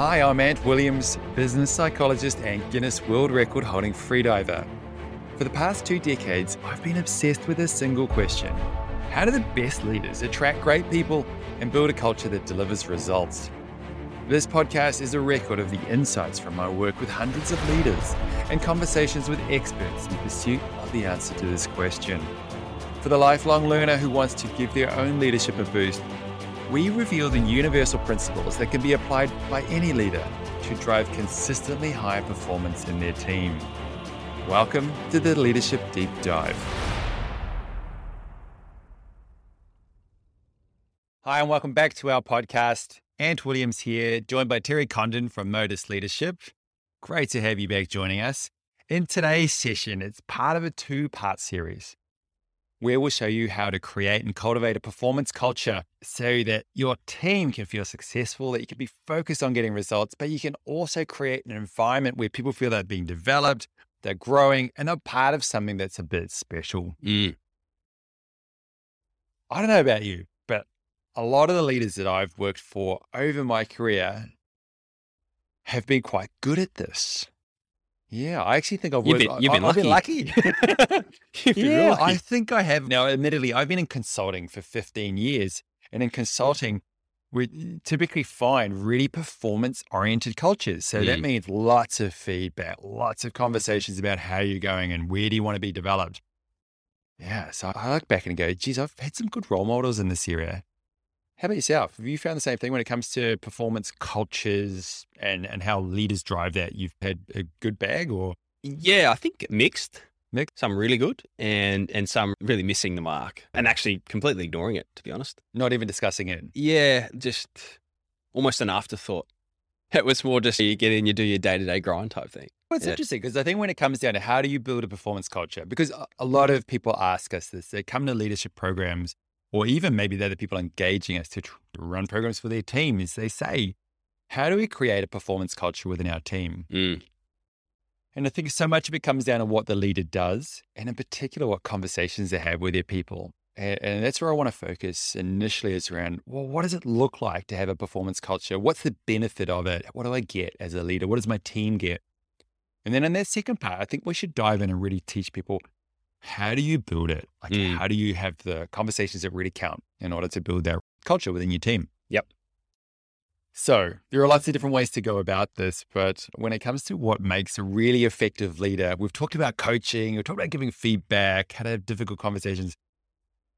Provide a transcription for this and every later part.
Hi, I'm Ant Williams, business psychologist and Guinness World Record holding freediver. For the past two decades, I've been obsessed with a single question How do the best leaders attract great people and build a culture that delivers results? This podcast is a record of the insights from my work with hundreds of leaders and conversations with experts in pursuit of the answer to this question. For the lifelong learner who wants to give their own leadership a boost, we reveal the universal principles that can be applied by any leader to drive consistently high performance in their team. Welcome to the Leadership Deep Dive. Hi, and welcome back to our podcast. Ant Williams here, joined by Terry Condon from Modus Leadership. Great to have you back joining us. In today's session, it's part of a two part series where we'll show you how to create and cultivate a performance culture so that your team can feel successful, that you can be focused on getting results, but you can also create an environment where people feel they're being developed, they're growing, and they're part of something that's a bit special. Mm. I don't know about you, but a lot of the leaders that I've worked for over my career have been quite good at this. Yeah, I actually think I've You've been- you've been I- I've been lucky. lucky. You've been yeah, real I think I have. Now, admittedly, I've been in consulting for 15 years. And in consulting, we typically find really performance oriented cultures. So that Mm. means lots of feedback, lots of conversations about how you're going and where do you want to be developed. Yeah. So I look back and go, geez, I've had some good role models in this area. How about yourself? Have you found the same thing when it comes to performance cultures and, and how leaders drive that? You've had a good bag or Yeah, I think mixed. Mixed. Some really good and and some really missing the mark and actually completely ignoring it, to be honest. not even discussing it? Yeah, just almost an afterthought. It was more just you get in, you do your day to day grind type thing. Well, it's Yeah. interesting because I think when it comes down to how do you build a performance culture, because a- a lot of people ask us this, they come to leadership programs, or even maybe they're the people engaging us to, tr- run programs for their team, is they say, how do we create a performance culture within our team? Mm. And I think so much of it comes down to what the leader does, and in particular, what conversations they have with their people. And, and that's where I want to focus initially is around, well, what does it look like to have a performance culture? What's the benefit of it? What do I get as a leader? What does my team get? And then in that second part, I think we should dive in and really teach people how do you build it? Like, Mm. how do you have the conversations that really count in order to build that culture within your team? Yep. So there are lots of different ways to go about this, but when it comes to what makes a really effective leader, we've talked about coaching, we've talked about giving feedback, how to have difficult conversations.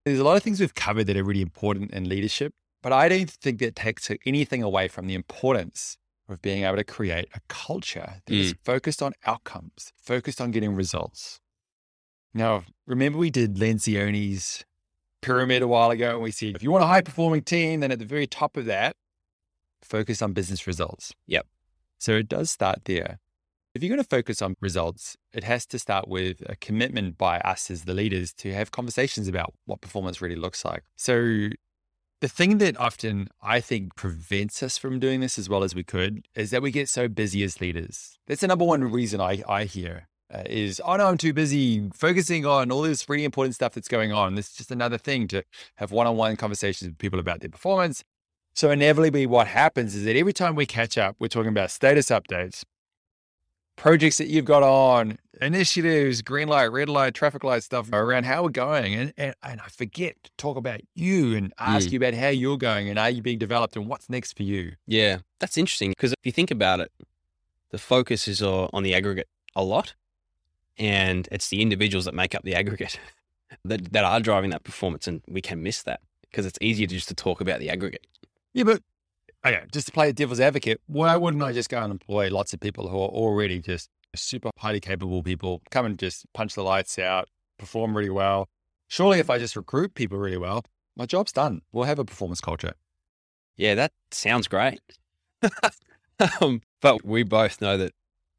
There's a lot of things we've covered that are really important in leadership, but I don't think that takes anything away from the importance of being able to create a culture that is focused on outcomes, focused on getting results. Now, remember we did Lencioni's pyramid a while ago, and we said if you want a high performing team, then at the very top of that, focus on business results. Yep. So it does start there. If you're going to focus on results, it has to start with a commitment by us as the leaders to have conversations about what performance really looks like. So the thing that often I think prevents us from doing this as well as we could is that we get so busy as leaders. That's the number one reason I, I hear uh, is, oh no, I'm too busy focusing on all this really important stuff that's going on. This is just another thing to have one-on-one conversations with people about their performance. So inevitably what happens is that every time we catch up, we're talking about status updates, projects that you've got on, initiatives, green light, red light, traffic light stuff around how we're going. And, and, and I forget to talk about you and ask Mm. you about how you're going and are you being developed and what's next for you. Yeah, that's interesting because if you think about it, the focus is uh, on the aggregate a lot, and it's the individuals that make up the aggregate that, that are driving that performance, and we can miss that because it's easier to just to talk about the aggregate. Yeah, but okay, just to play the devil's advocate, why wouldn't I just go and employ lots of people who are already just super highly capable people, come and just punch the lights out, perform really well? Surely if I just recruit people really well, my job's done. We'll have a performance culture. Yeah, that sounds great. um, but we both know that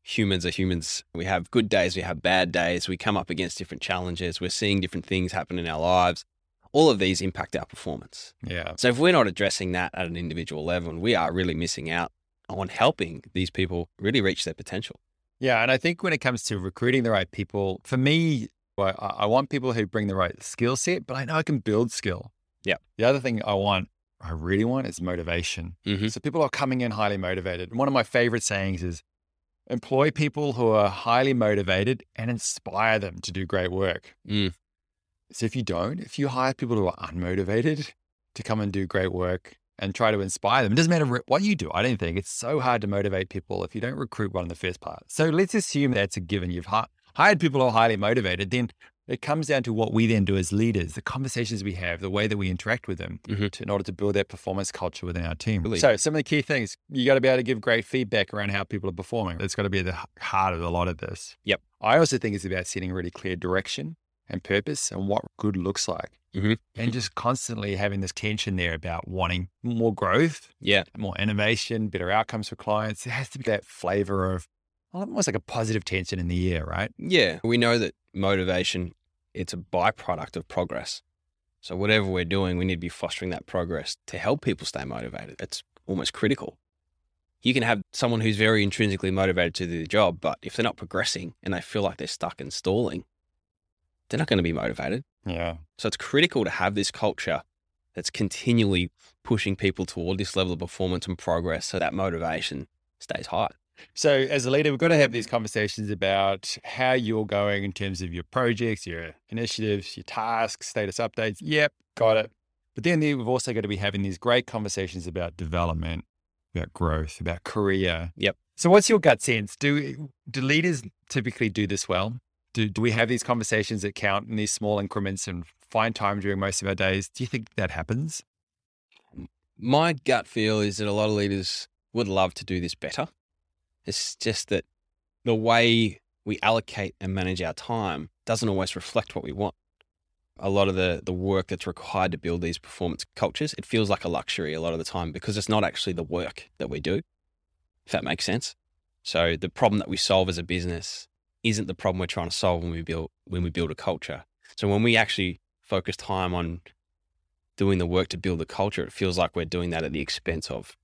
humans are humans. We have good days, we have bad days, we come up against different challenges, we're seeing different things happen in our lives. All of these impact our performance. Yeah. So if we're not addressing that at an individual level, we are really missing out on helping these people really reach their potential. Yeah. And I think when it comes to recruiting the right people, for me, I, I want people who bring the right skill set, but I know I can build skill. Yeah. The other thing I want I really want is motivation. Mhm. So people are coming in highly motivated. And one of my favorite sayings is employ people who are highly motivated and inspire them to do great work. Mm. So if you don't, if you hire people who are unmotivated to come and do great work and try to inspire them, it doesn't matter what you do. I don't think it's so hard to motivate people if you don't recruit one in the first part. So let's assume that's a given. You've hired people who are highly motivated. Then it comes down to what we then do as leaders, the conversations we have, the way that we interact with them Mhm. to, in order to build that performance culture within our team. Really? So some of the key things, you got to be able to give great feedback around how people are performing. That's got to be the heart of a lot of this. Yep. I also think it's about setting really clear direction and purpose and what good looks like. Mhm. And just constantly having this tension there about wanting more growth, Yeah. more innovation, better outcomes for clients. There has to be that flavor of almost like a positive tension in the air, right? Yeah. We know that motivation, it's a byproduct of progress. So whatever we're doing, we need to be fostering that progress to help people stay motivated. It's almost critical. You can have someone who's very intrinsically motivated to do the job, but if they're not progressing and they feel like they're stuck and stalling, they're not going to be motivated. Yeah. So it's critical to have this culture that's continually pushing people toward this level of performance and progress so that motivation stays high. So, as a leader, we've got to have these conversations about how you're going in terms of your projects, your initiatives, your tasks, status updates. Yep, got it. But then we've also got to be having these great conversations about development, about growth, about career. Yep. So, what's your gut sense? Do do leaders typically do this well? Do do we have these conversations that count in these small increments and find time during most of our days? Do you think that happens? My gut feel is that a lot of leaders would love to do this better. It's just that the way we allocate and manage our time doesn't always reflect what we want. A lot of the, the work that's required to build these performance cultures, it feels like a luxury a lot of the time because it's not actually the work that we do, if that makes sense. So the problem that we solve as a business isn't the problem we're trying to solve when we build when we build a culture. So when we actually focus time on doing the work to build the culture, it feels like we're doing that at the expense of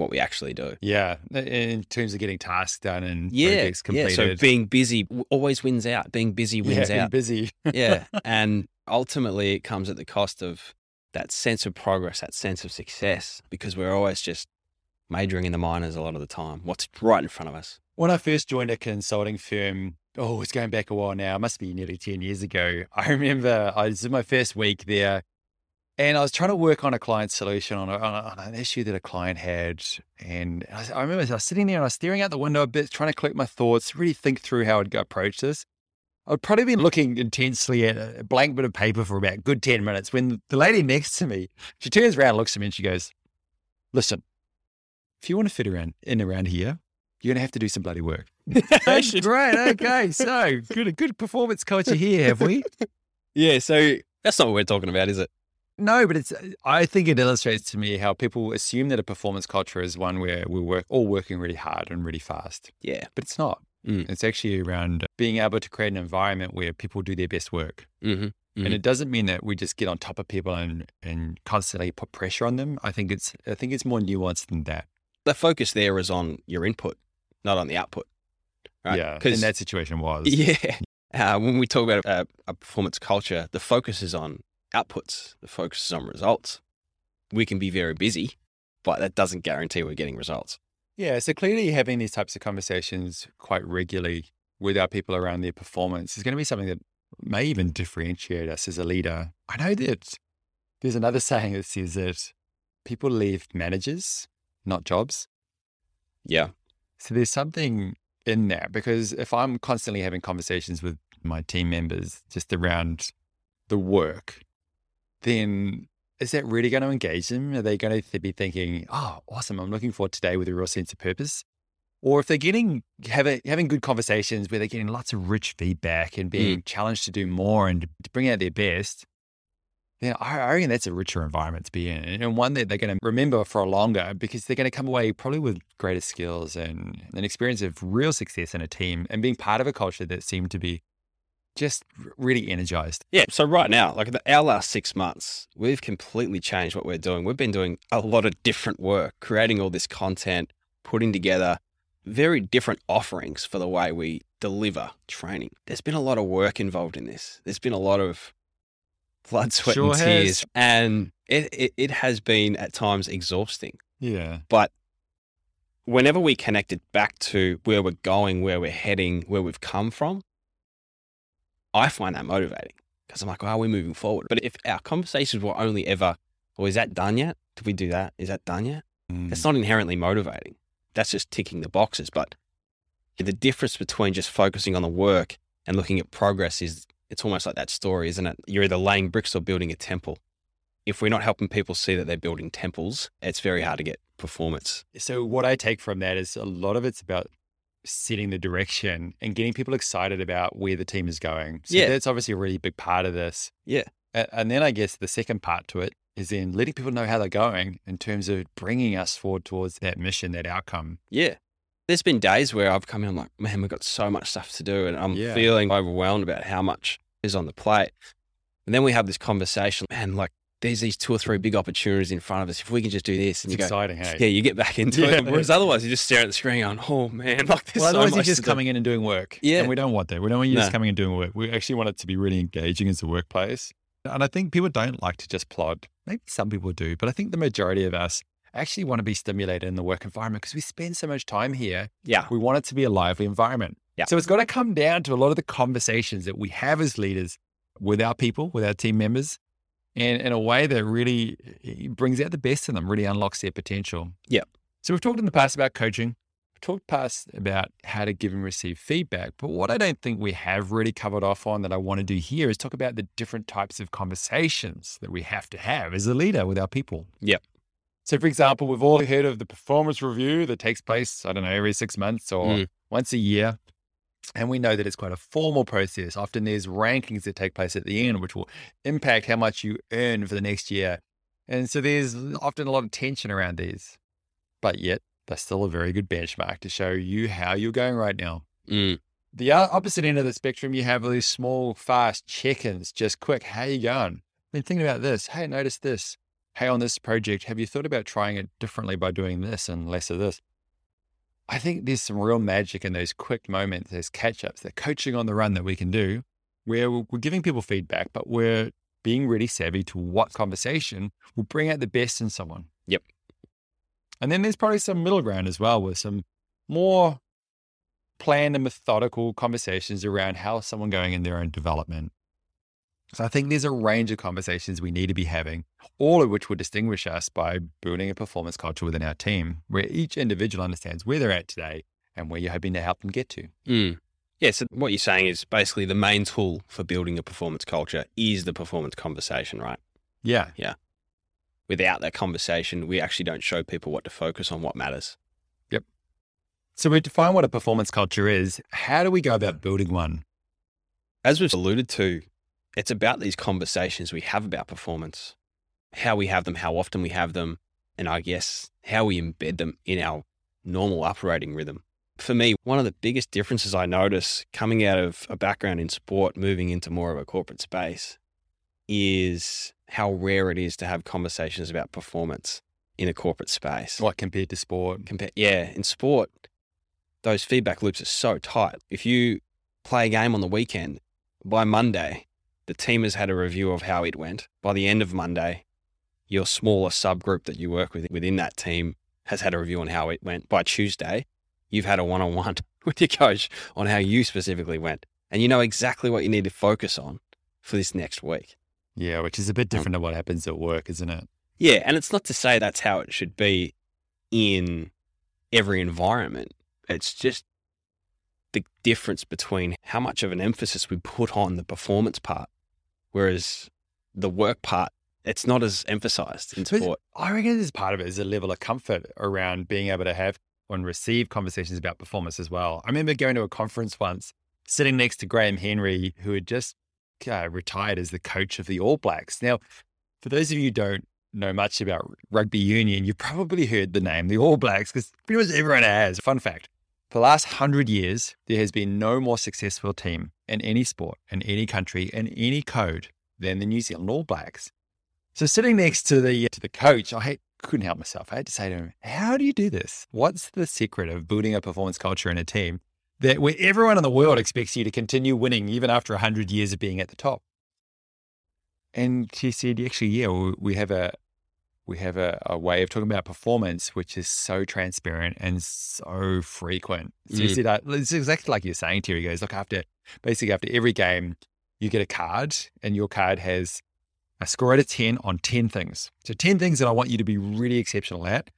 what we actually do. Yeah, in terms of getting tasks done and Yeah, projects yeah. completed. So being busy always wins out. Being busy wins yeah, being out. busy. yeah, and ultimately it comes at the cost of that sense of progress, that sense of success, because we're always just majoring in the minors a lot of the time. What's right in front of us? When I first joined a consulting firm, oh, it's going back a while now. It must be nearly 10 years ago. I remember I was in my first week there and I was trying to work on a client solution on, a, on, a, on an issue that a client had. And I, I remember I was sitting there and I was staring out the window a bit, trying to collect my thoughts, really think through how I'd go approach this. I'd probably been looking intensely at a blank bit of paper for about a good 10 minutes when the lady next to me, she turns around, looks at me and she goes, listen, if you want to fit around in around here, you're going to have to do some bloody work. That's great. Okay. So good, good performance culture here, have we? Yeah, so that's not what we're talking about, is it? No, but it's, I think it illustrates to me how people assume that a performance culture is one where we work all working really hard and really fast, Yeah. but it's not. Mm. It's actually around being able to create an environment where people do their best work. Mm-hmm. And it doesn't mean that we just get on top of people and, and constantly put pressure on them. I think it's, I think it's more nuanced than that. The focus there is on your input, not on the output. Right? Yeah. In 'Cause- that situation was. Yeah. Uh, when we talk about a, a performance culture, the focus is on outputs, the focus is on results. We can be very busy, but that doesn't guarantee we're getting results. Yeah, so clearly having these types of conversations quite regularly with our people around their performance is going to be something that may even differentiate us as a leader. I know that there's another saying that says that people leave managers, not jobs. Yeah. So there's something in that because if I'm constantly having conversations with my team members just around the work, then is that really going to engage them? Are they going to be thinking, "Oh, awesome! I'm looking forward today with a real sense of purpose"? Or if they're getting having having good conversations where they're getting lots of rich feedback and hmm. being challenged to do more and to bring out their best, then I I reckon that's a richer environment to be in and one that they're going to remember for longer because they're going to come away probably with greater skills and an experience of real success in a team and being part of a culture that seemed to be just really energized. Yeah. So right now, like the, our last six months, we've completely changed what we're doing. We've been doing a lot of different work, creating all this content, putting together very different offerings for the way we deliver training. There's been a lot of work involved in this. There's been a lot of blood, sweat, Sure and has. tears. And It, it, it has been at times exhausting. Yeah. But whenever we connect it back to where we're going, where we're heading, where we've come from, I find that motivating because I'm like, are we moving forward? But if our conversations were only ever, well, is that done yet? Did we do that? Is that done yet? Mm. It's not inherently motivating. That's just ticking the boxes. But the difference between just focusing on the work and looking at progress is it's almost like that story, isn't it? You're either laying bricks or building a temple. If we're not helping people see that they're building temples, it's very hard to get performance. So what I take from that is a lot of it's about setting the direction and getting people excited about where the team is going. So Yeah. that's obviously a really big part of this. Yeah. And then I guess the second part to it is then letting people know how they're going in terms of bringing us forward towards that mission, that outcome. Yeah. There's been days where I've come in, I'm like, man, we've got so much stuff to do. And I'm Yeah. feeling overwhelmed about how much is on the plate. And then we have this conversation, man, like there's these two or three big opportunities in front of us. If we can just do this and It's you go, exciting, hey? yeah, you get back into Yeah. it. Whereas otherwise, you just stare at the screen going, oh man, like this." Well, otherwise much you're just to do. coming in and doing work. Yeah. And we don't want that. We don't want you just coming and doing work. We actually want it to be really engaging as a workplace. And I think people don't like to just plod. Maybe some people do, but I think the majority of us actually want to be stimulated in the work environment because we spend so much time here. Yeah. We want it to be a lively environment. Yeah. So it's got to come down to a lot of the conversations that we have as leaders with our people, with our team members, and in a way that really eh, brings out the best in them, really unlocks their potential. Yeah. So we've talked in the past about coaching. We've talked past about how to give and receive feedback. But what I don't think we have really covered off on that I want to do here is talk about the different types of conversations that we have to have as a leader with our people. Yep. So, for example, we've all heard of the performance review that takes place, I don't know, every six months or Mm. once a year. And we know that it's quite a formal process. Often there's rankings that take place at the end, which will impact how much you earn for the next year. And so there's often a lot of tension around these. But yet, they're still a very good benchmark to show you how you're going right now. Mm. The opposite end of the spectrum, you have these small, fast check-ins, just quick. How you going? I Been thinking about this. Hey, notice this. Hey, on this project, have you thought about trying it differently by doing this and less of this? I think there's some real magic in those quick moments, those catch-ups, the coaching on the run that we can do, where we're we're giving people feedback, but we're being really savvy to what conversation will bring out the best in someone. Yep. And then there's probably some middle ground as well, with some more planned and methodical conversations around how someone going in their own development. So I think there's a range of conversations we need to be having, all of which will distinguish us by building a performance culture within our team, where each individual understands where they're at today and where you're hoping to help them get to. Mm. Yeah, so what you're saying is basically the main tool for building a performance culture is the performance conversation, right? Yeah. Yeah. Without that conversation, we actually don't show people what to focus on, what matters. Yep. So we define what a performance culture is. How do we go about building one? As we've alluded to, it's about these conversations we have about performance, how we have them, how often we have them, and I guess how we embed them in our normal operating rhythm. For me, one of the biggest differences I notice coming out of a background in sport, moving into more of a corporate space, is how rare it is to have conversations about performance in a corporate space. What compared to sport? Compare, yeah, in sport, those feedback loops are so tight. If you play a game on the weekend, by Monday, the team has had a review of how it went. By the end of Monday, your smaller subgroup that you work with within that team has had a review on how it went. By Tuesday, you've had a one on one with your coach on how you specifically went. And you know exactly what you need to focus on for this next week. Yeah, which is a bit um, different to what happens at work, isn't it? Yeah, and it's not to say that's how it should be in every environment. It's just the difference between how much of an emphasis we put on the performance part, whereas the work part, it's not as emphasized in sport. I reckon this part of it is a level of comfort around being able to have and receive conversations about performance as well. I remember going to a conference once, sitting next to Graham Henry, who had just uh, retired as the coach of the All Blacks. Now, for those of you who don't know much about rugby union, you've probably heard the name the All Blacks because pretty much everyone has. Fun fact for the last hundred years, there has been no more successful team in any sport, in any country, in any code than the New Zealand All Blacks. So sitting next to the to the coach, I couldn't help myself. I had to say to him, "How do you do this? What's the secret of building a performance culture in a team that where everyone in the world expects you to continue winning even after hundred years of being at the top?" And he said, "Actually, yeah, we have a we have a, a way of talking about performance which is so transparent and so frequent. So you Mm. see that it's exactly like you're saying, Terry goes, look, after basically after every game, you get a card and your card has a score out of 10 on 10 things. So 10 things that I want you to be really exceptional at.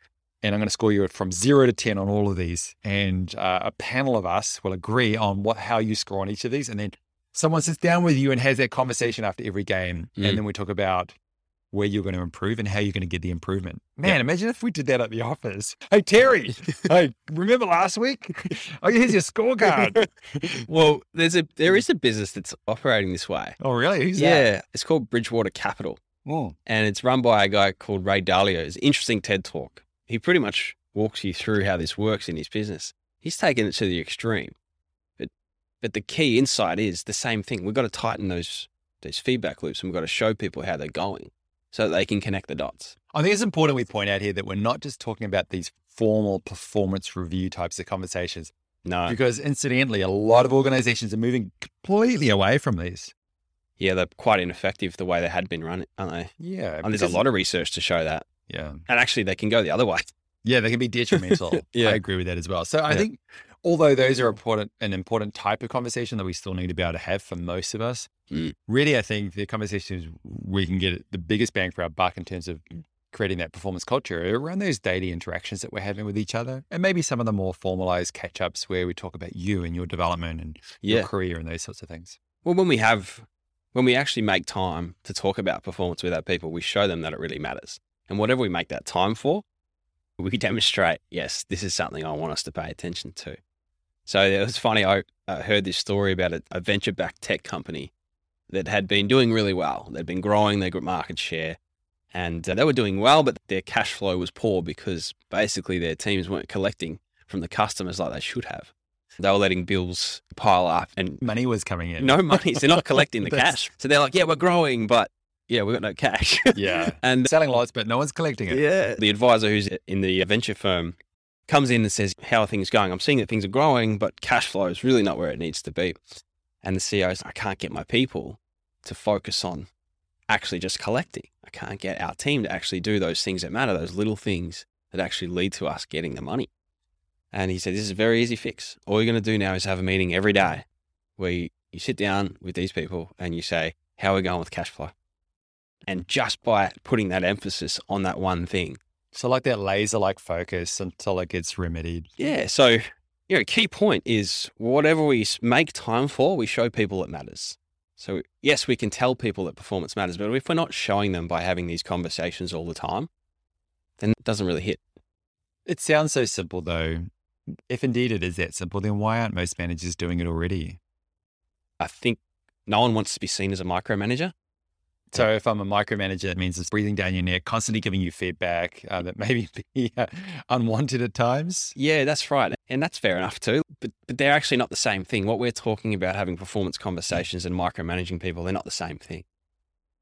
And I'm going to score you from zero to 10 on all of these. And uh, a panel of us will agree on what how you score on each of these. And then someone sits down with you and has that conversation after every game. Mm. And then we talk about where you're going to improve and how you're going to get the improvement. Man, Yeah. imagine if we did that at the office. Hey, Terry, hey, remember last week? Oh, here's your scorecard. Well, there's a there is a business that's operating this way. oh, really? Who's that? yeah, it's called Bridgewater Capital. Oh, and it's run by a guy called Ray Dalio. It's an interesting TED talk. He pretty much walks you through how this works in his business. He's taken it to the extreme, but but the key insight is the same thing. We've got to tighten those those feedback loops, and we've got to show people how they're going so they can connect the dots. I think it's important we point out here that we're not just talking about these formal performance review types of conversations, No, because incidentally, a lot of organizations are moving completely away from these. yeah, they're quite ineffective the way they had been run, aren't they? Yeah. And there's a lot of research to show that. Yeah. And actually, they can go the other way. Yeah, they can be detrimental. Yeah. I agree with that as well. So I Yeah. think although those are important an important type of conversation that we still need to be able to have for most of us, Mm. really I think the conversations we can get the biggest bang for our buck in terms of creating that performance culture around those daily interactions that we're having with each other. And maybe some of the more formalized catch ups where we talk about you and your development and Yeah. your career and those sorts of things. Well, when we have, when we actually make time to talk about performance with our people, we show them that it really matters. And whatever we make that time for, we demonstrate, yes, this is something I want us to pay attention to. So it was funny. I uh, heard this story about a, a venture backed tech company that had been doing really well. They'd been growing their market share and uh, they were doing well, but their cash flow was poor because basically their teams weren't collecting from the customers like they should have. They were letting bills pile up and Money was coming in. no money. So they're not collecting the cash. So they're like, yeah, we're growing, but yeah, we've got no cash. Yeah. and Selling lots, but no one's collecting it. yeah, the advisor who's in the venture firm comes in and says, how are things going? I'm seeing that things are growing, but cash flow is really not where it needs to be. And the CEO I can't get my people to focus on actually just collecting. I can't get our team to actually do those things that matter, those little things that actually lead to us getting the money. And he said, This is a very easy fix. All you're going to do now is have a meeting every day where you, you sit down with these people and you say, How are we going with cash flow? And just by putting that emphasis on that one thing. So like that laser like focus until it gets remedied. Yeah. So, you know, key point is whatever we make time for, we show people it matters. So, yes, we can tell people that performance matters, but if we're not showing them by having these conversations all the time, then it doesn't really hit. It sounds so simple though. If indeed it is that simple, then why aren't most managers doing it already? I think no one wants to be seen as a micromanager. So if I'm a micromanager, it means it's breathing down your neck, constantly giving you feedback uh, that maybe be uh, unwanted at times. Yeah, that's right. And that's fair enough too. But, but they're actually not the same thing. What we're talking about having performance conversations and micromanaging people, they're not the same thing.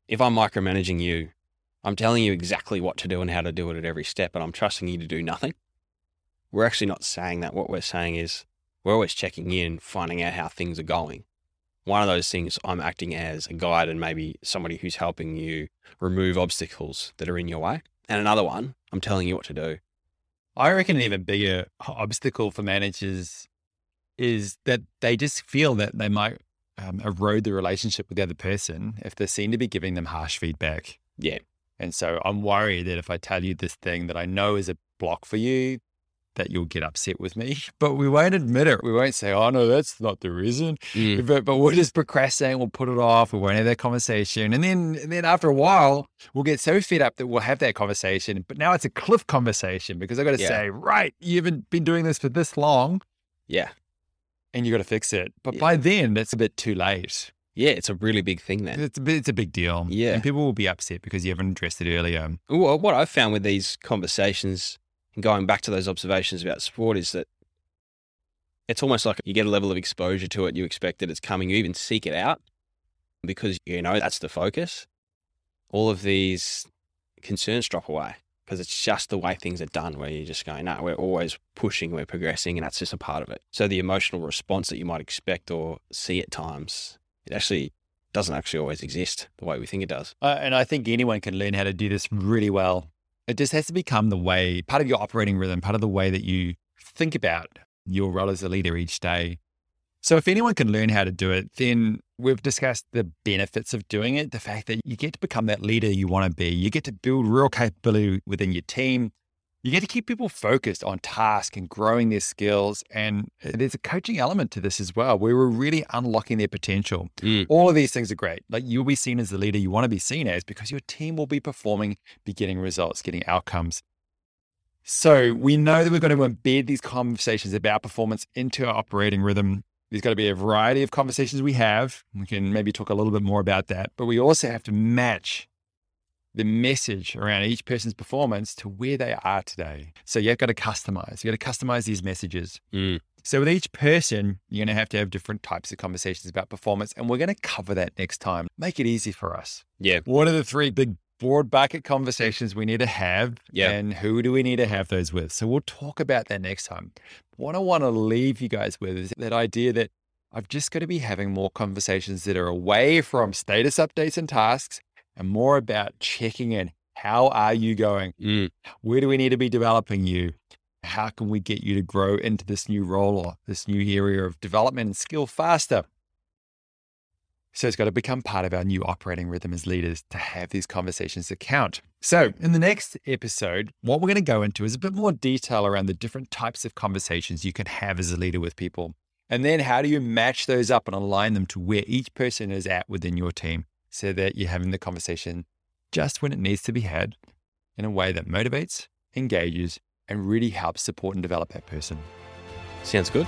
If I'm micromanaging you, I'm telling you exactly what to do and how to do it at every step, and I'm trusting you to do nothing. We're actually not saying that. What we're saying is we're always checking in, finding out how things are going. One of those things, I'm acting as a guide and maybe somebody who's helping you remove obstacles that are in your way. And another one, I'm telling you what to do. I reckon an even bigger obstacle for managers is that they just feel that they might um, erode the relationship with the other person if they seem to be giving them harsh feedback. Yeah. And so I'm worried that if I tell you this thing that I know is a block for you, that you'll get upset with me. But we won't admit it. We won't say, oh, no, that's not the reason. Mm. But, but we'll just procrastinate. We'll put it off. We won't have that conversation. And then, and then after a while, we'll get so fed up that we'll have that conversation. But now it's a cliff conversation because I've got to Yeah. say, right, you haven't been doing this for this long Yeah. and you got to fix it. But Yeah. by then, it's a bit too late. Yeah, it's a really big thing then. It's a, bit, it's a big deal. Yeah. And people will be upset because you haven't addressed it earlier. Well, what I've found with these conversations and going back to those observations about sport is that it's almost like you get a level of exposure to it. You expect that it's coming. You even seek it out because you know that's the focus. All of these concerns drop away because it's just the way things are done where you're just going, no, we're always pushing, we're progressing, and that's just a part of it. So the emotional response that you might expect or see at times, it actually doesn't actually always exist the way we think it does. Uh, and I think anyone can learn how to do this really well It just has to become the way, part of your operating rhythm, part of the way that you think about your role as a leader each day. So, if anyone can learn how to do it, then we've discussed the benefits of doing it. The fact that you get to become that leader you want to be, you get to build real capability within your team, you get to keep people focused on task and growing their skills. And there's a coaching element to this as well, where we're really unlocking their potential. Mm. All of these things are great. Like you'll be seen as the leader you want to be seen as because your team will be performing, be getting results, getting outcomes. So we know that we're going to embed these conversations about performance into our operating rhythm. There's got to be a variety of conversations we have. We can maybe talk a little bit more about that, but we also have to match the message around each person's performance to where they are today. So you've got to customize. You've got to customize these messages. Mm. So with each person, you're going to have to have different types of conversations about performance, and we're going to cover that next time. Make it easy for us. Yeah. What are the three big broad bucket conversations we need to have, Yeah. and who do we need to have those with? So we'll talk about that next time. What I want to leave you guys with is that idea that I've just got to be having more conversations that are away from status updates and tasks and more about checking in. How are you going? Mm. Where do we need to be developing you? How can we get you to grow into this new role or this new area of development and skill faster? So it's got to become part of our new operating rhythm as leaders to have these conversations that count. So in the next episode, what we're going to go into is a bit more detail around the different types of conversations you can have as a leader with people. And then how do you match those up and align them to where each person is at within your team so that you're having the conversation just when it needs to be had in a way that motivates, engages, and really helps support and develop that person. Sounds good.